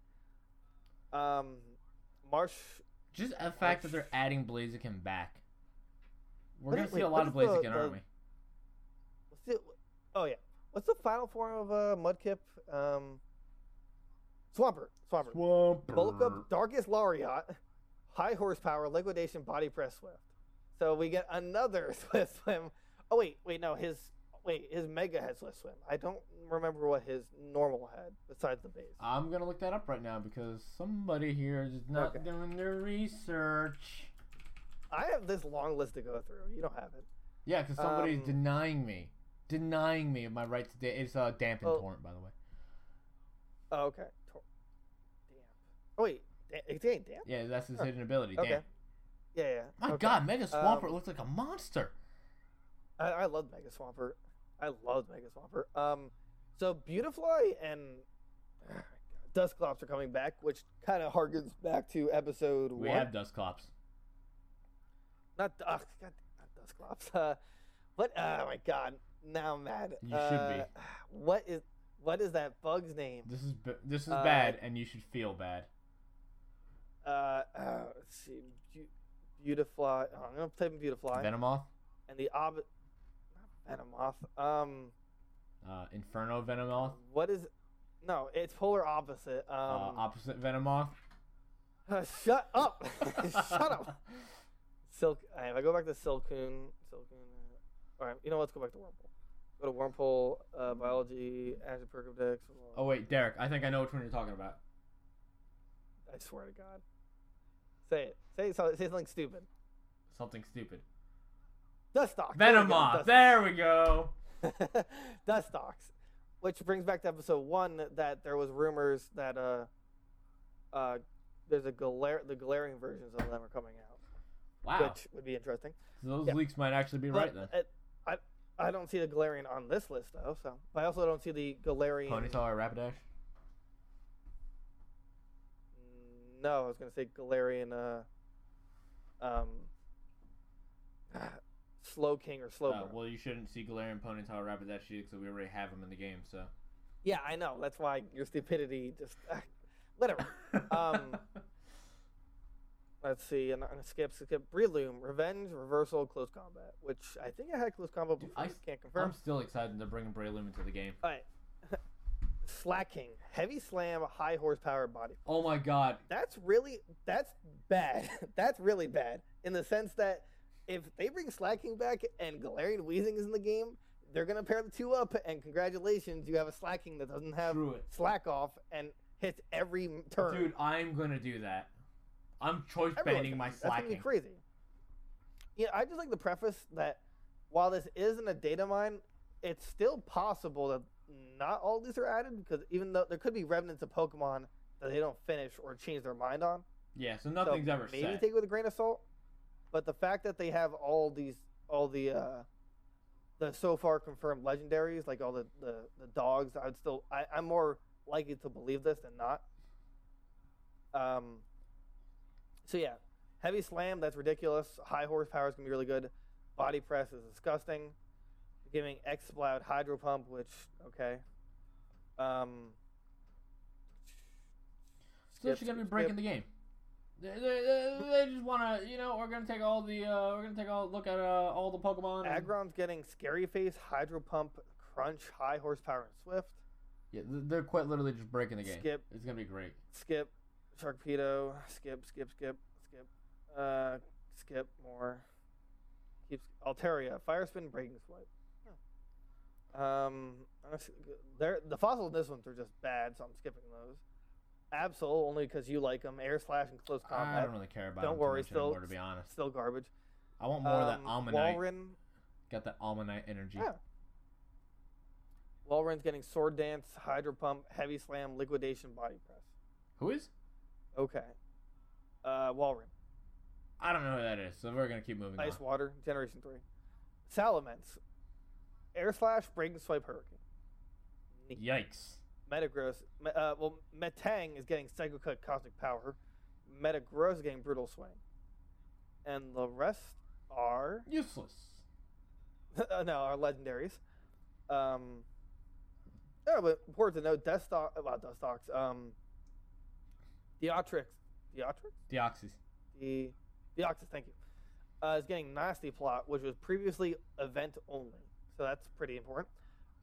Um, Marsh. Just the fact that they're adding Blaziken back. We're gonna is- see a lot of is the- Blaziken, the- aren't we? What's the, oh yeah, what's the final form of uh, Mudkip? Um, Swampert. Swampert. Bulk up, Darkest Lariat, High Horsepower, Liquidation, Body Press, Swift. So we get another Swift Swim. Oh wait, wait, no, his wait, his Mega had Swift Swim. I don't remember what his normal had besides the base. I'm gonna look that up right now because somebody here is not Okay. doing their research. I have this long list to go through. You don't have it. Yeah, because somebody's Um, denying me, denying me of my right to. Da- it's uh, damp and Oh. torrent, by the way. Oh, okay. Tor- Damn. Oh wait, it's ain't damn. Yeah, that's his hidden ability. Okay. Yeah, yeah. My okay. God, Mega Swampert Um, looks like a monster. I, I love Mega Swampert. I love Mega Swampert. Um, so Beautifly and Dusclops are coming back, which kind of harkens back to episode We one. have Dusclops. Not uh, God, not Dusclops. Uh, what? Oh my God! Now I'm mad. You should be. Uh, What is what is that bug's name? This is b- this is Uh, bad, and you should feel bad. Uh, uh let's see. Beau- Beautifly. Oh, I'm gonna type in Beautifly. Venomoth, And the ob. Not Venomoth. Um, uh, Inferno Venomoth, what is? No, it's polar opposite. Um, uh, opposite Venomoth. Uh, shut up! shut up! Silk. If I go back to Silcoon, Silcoon. Uh, all right, you know what? Let's go back to Wurmple. Go to Wurmple, uh, biology, Azure Percodex. Oh wait, Derek, I think I know which one you're talking about. I swear to God. Say it. Say so, say something stupid. Something stupid. Dustox. Venomoth. There we go. Dustox. Which brings back to episode one that there was rumors that uh, uh, there's a Galar- the glaring versions of them are coming out, Wow. which would be interesting. So those yeah. leaks might actually be right then. But, uh, I I don't see the Galarian on this list though. So I also don't see the Galarian. Ponyta or Rapidash? No, I was gonna say Galarian. Uh, um, Slowking or Slow. Uh, well, you shouldn't see Galarian Ponyta Rapidash because we already have them in the game. So yeah, I know. That's why your stupidity just whatever. Um, Let's see, and I'm gonna skip, skip Breloom, Revenge, Reversal, Close Combat, which I think I had Close Combat Dude, before. I I can't confirm. I'm still excited to bring Breloom into the game. All right. Slacking, Heavy Slam, High Horsepower Body. Oh my god. That's really that's bad. that's really bad in the sense that if they bring Slacking back and Galarian Weezing is in the game, they're gonna pair the two up, and congratulations, you have a Slacking that doesn't have slack off and hits every turn. Dude, I'm gonna do that. I'm choice banning my That's slacking. crazy. Yeah, I just like the preface that while this isn't a data mine, it's still possible that not all these are added because even though there could be remnants of Pokemon that they don't finish or change their mind on. Yeah, so So nothing's ever maybe set. take it with a grain of salt. But the fact that they have all these, all the, uh, the so far confirmed legendaries, like all the the, the dogs, I'd still, I, I'm more likely to believe this than not. Um. So yeah, heavy slam, that's ridiculous. High horsepower is gonna be really good. Body press is disgusting. Giving X Sploud hydro pump, which okay. Um. So skip, she's gonna be breaking the game. They, they, they- they just wanna, you know, we're gonna take all the, uh, we're gonna take all look at uh, all the Pokemon. and- Aggron's getting Scary Face, Hydro Pump, Crunch, High Horsepower, and Swift. Yeah, they're quite literally just breaking the game. Skip. It's gonna be great. Skip, Sharpedo, skip, skip, skip, skip, uh, skip more. Keeps Altaria, Fire Spin, Breaking Swipe. Um, honestly, they're, the fossils in this ones are just bad, so I'm skipping those. Absol, only because you like them. Air Slash and Close combat. I don't really care about it. Don't worry, still- anymore, to be honest. still garbage. I want more of that Um, Almanite. Walrein, Got that Almanite energy. Yeah. Walrein's getting Sword Dance, Hydro Pump, Heavy Slam, Liquidation, Body Press. Who is? Okay. Uh, Walrein. I don't know who that is, so we're gonna keep moving Ice on. Water, Generation 3. Salamence. Air Slash, Breaking Swipe, Hurricane. Neat. Yikes. Metagross. Me- Uh, well, Metang is getting Psycho Cut, Cosmic Power. Metagross is getting Brutal Swing. And the rest are. Useless. uh, no, are legendaries. Um, yeah, but important to note, Dustox, well, Dustox, um, Deotrix? Deoxys. The Deoxys, thank you, uh, is getting Nasty Plot, which was previously event only. So that's pretty important.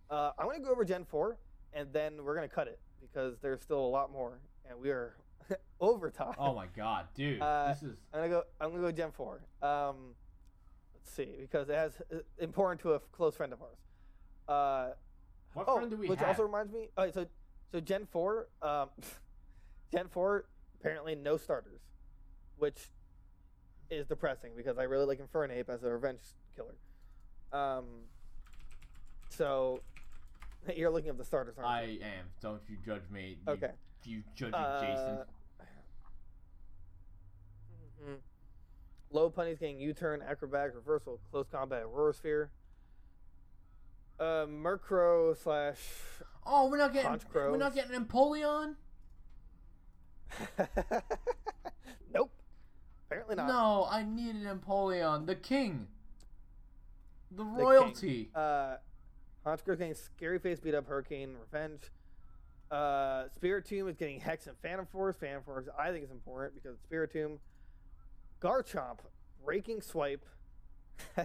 Uh, I'm going to go over Gen 4, and then we're going to cut it, because there's still a lot more, and we are over time. Oh my god, dude. Uh, this is I'm gonna go. I'm gonna go Gen four. Um, let's see, because it has uh, important to a close friend of ours. Uh, what oh, friend do we have? which have? also reminds me. Oh, so so Gen four. Um, Gen four apparently no starters, which is depressing because I really like Infernape as a revenge killer. Um, so you're looking at the starters, aren't I you? am. Don't you judge me. You, Okay. You judge Uh, Jason. mhm. Lopunny's getting U-turn, acrobatic, reversal, close combat, aura sphere. Uh, Murkrow slash. Oh, we're not getting. Punch We're not getting Empoleon. nope. Apparently not. No, I needed Empoleon, the king, the king. royalty. Uh, Honchkrow getting scary face, beat up Hurricane, revenge. Uh, Spiritomb is getting Hex and Phantom Force. Phantom Force I think is important because it's Spiritomb. Garchomp, breaking swipe.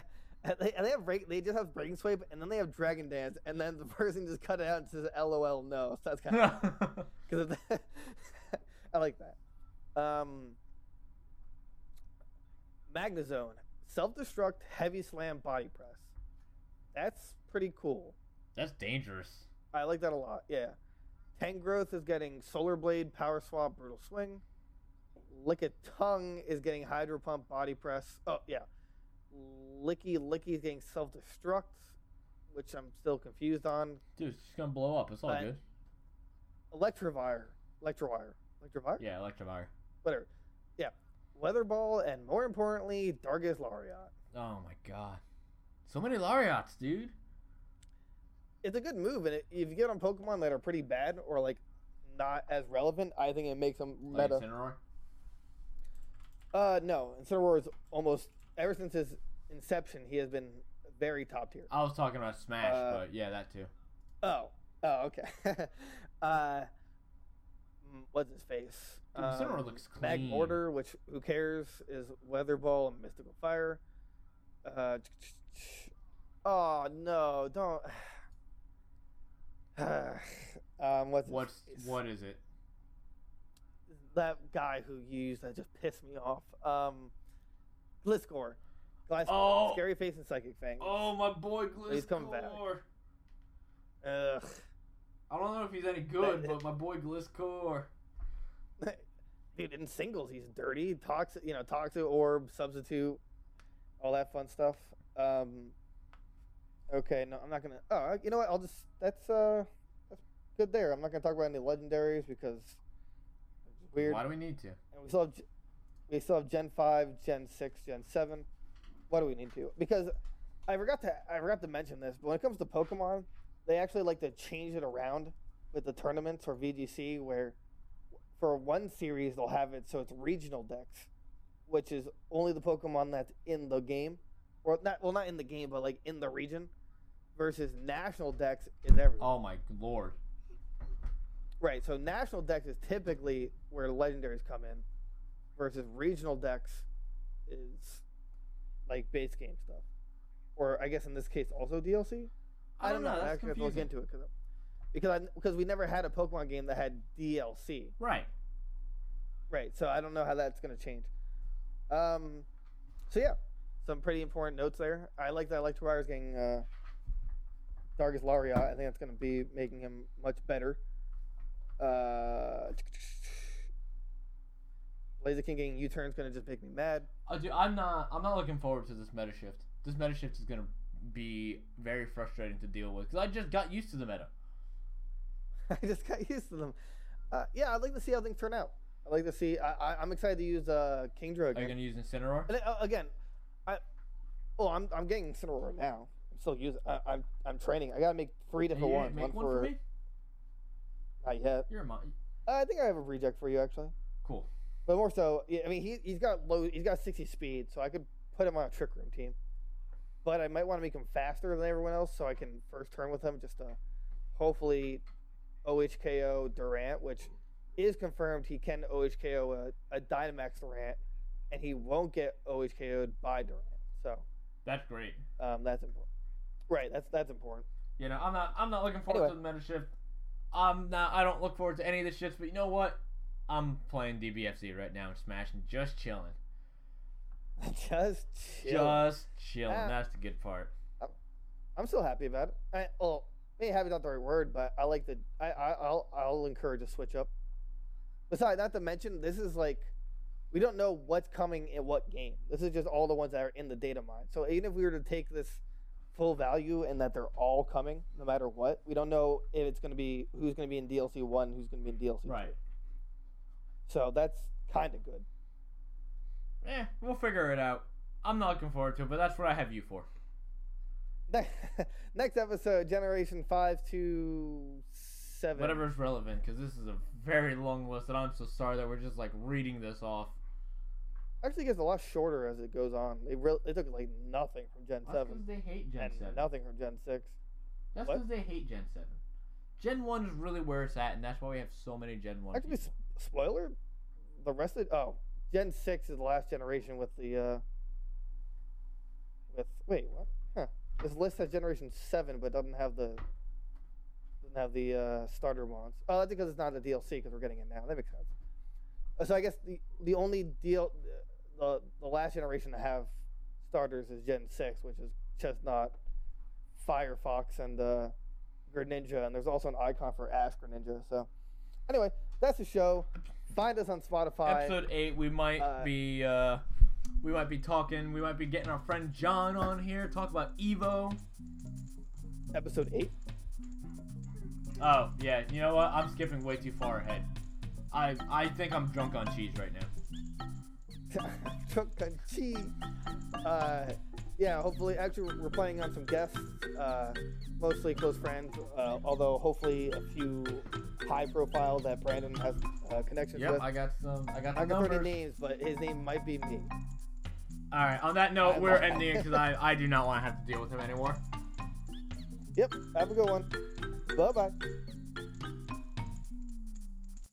and they, and they have break, they just have breaking swipe, and then they have Dragon Dance, and then the person just cut it out and says "LOL no." So that's kind of because I like that. Um, Magnezone, self destruct, heavy slam, body press. That's pretty cool. That's dangerous. I like that a lot. Yeah. Tangrowth is getting Solar Blade, Power Swap, Brutal Swing. Lick Tongue is getting Hydro Pump, Body Press. Oh, yeah. Lickilicky is getting Self Destruct, which I'm still confused on. Dude, it's just gonna blow up. It's all But- good. Electivire. Electrovire. Electrovire? Yeah, Electivire. Whatever. Yeah. Weather Ball, and more importantly, Darkest Lariat. Oh my god. So many Lariats, dude. It's a good move, and it, if you get on Pokemon that are pretty bad or like not as relevant, I think it makes them Like meta. Incineroar. Uh, no. Incineroar is almost ever since his inception, he has been very top tier. I was talking about Smash, Uh, but yeah, that too. Oh, oh, okay. uh, what's his face? Dude, Incineroar looks Mag clean. Mortar, which who cares, is Weather Ball and Mystical Fire. Uh, oh no, don't. um, what's What's what is it? that guy who used that just pissed me off? Um, Gliscor. Glass, Oh! Scary Face and Psychic Fang. Oh, my boy Gliscor. He's coming back. Ugh. I don't know if he's any good, but my boy Gliscor. Dude, in singles, he's dirty. Talks, you know, talk to orb, substitute, all that fun stuff. Um, okay, no, I'm not gonna. Oh, you know what? I'll just. That's uh, that's good there. I'm not gonna talk about any legendaries because it's weird. Why do we need to? And we still have, we still have Gen five, Gen six, Gen seven. What do we need to? Because I forgot to I forgot to mention this, but when it comes to Pokemon, they actually like to change it around with the tournaments or VGC, where for one series they'll have it so it's regional dex, which is only the Pokemon that's in the game, or not well not in the game, but like in the region, versus national dex is everywhere. Oh my lord. Right. So national dex is typically where legendaries come in, versus regional dex is like base game stuff, or I guess in this case also DLC. I don't know. I That's actually have to look into it because because I because we never had a Pokemon game that had DLC. Right. Right. So I don't know how that's gonna change. Um. So yeah, some pretty important notes there. I like that Electivire is getting uh, Darkest Lariat. I think that's gonna be making him much better. Uh. Laser King getting U-turn is gonna just make me mad. Uh, dude, I'm not. I'm not looking forward to this meta shift. This meta shift is gonna be very frustrating to deal with because I just got used to the meta. I just got used to them. Uh, yeah, I'd like to see how things turn out. I'd like to see. I, I, I'm excited to use uh, Kingdra again. Are you gonna use Incineroar? And, uh, again, I Oh, I'm I'm getting Incineroar now. I'm still using. I, I'm I'm training. I gotta make three different ones. make One one for, for me. not yet. You're a mo- Uh, I think I have a reject for you actually, cool. but more so. Yeah, I mean, he he's got low. He's got 60 speed, so I could put him on a trick room team. But I might want to make him faster than everyone else, so I can first turn with him just to hopefully OHKO Durant, which is confirmed he can OHKO a, a Dynamax Durant, and he won't get OHKO'd by Durant. So That's great. um, that's important. Right, that's that's important. You know, I'm not. I'm not looking forward Anyway. to the meta shift. I'm not. I don't look forward to any of the shifts. But you know what? I'm playing DBFZ right now and smashing, just chilling, just chill. just chilling. Ah. That's the good part. I'm still happy about it. I, well, maybe happy not the right word, but I like the. I, I I'll I'll encourage a switch up. Besides, not to mention, this is like, we don't know what's coming in what game. This is just all the ones that are in the data mine. So even if we were to take this full value and that they're all coming, no matter what, we don't know if it's going to be who's going to be in DLC one, who's going to be in DLC two. Right. So that's kind of good. Eh, we'll figure it out. I'm not looking forward to it, but that's what I have you for. Next episode, Generation five to seven. Whatever's relevant, because this is a very long list, and I'm so sorry that we're just like reading this off. Actually, gets a lot shorter as it goes on. They re- they took like nothing from Gen That's seven because they hate Gen Seven. nothing from Gen six. That's because they hate Gen Seven. Gen One is really where it's at, and that's why we have so many Gen One. Actually, people. s- spoiler: the rest of oh, Gen six is the last generation with the uh with wait what? Huh. This list has Generation seven, but doesn't have the doesn't have the uh, starter mons. Oh, that's because it's not a DLC because we're getting it now. That makes sense. Uh, So I guess the the only deal the the last generation to have starters is Gen six, which is Chesnaught, Firefox, and uh, Greninja, and there's also an icon for Ash Greninja. So anyway, that's the show. Find us on Spotify. episode eight, we might uh, be uh, we might be talking. We might be getting our friend John on here talk about Evo. Episode eight. Oh yeah, you know what? I'm skipping way too far ahead. I I think I'm drunk on cheese right now. Drunk on cheese. Uh, yeah, hopefully, actually, we're planning on some guests, uh, mostly close friends. Uh, although, hopefully, a few high profile that Brandon has uh, connections Yep, with. I got some. I got I can throw names, but his name might be me. All right. On that note, I we're ending because I I do not want to have to deal with him anymore. Yep. Have a good one. Bye bye.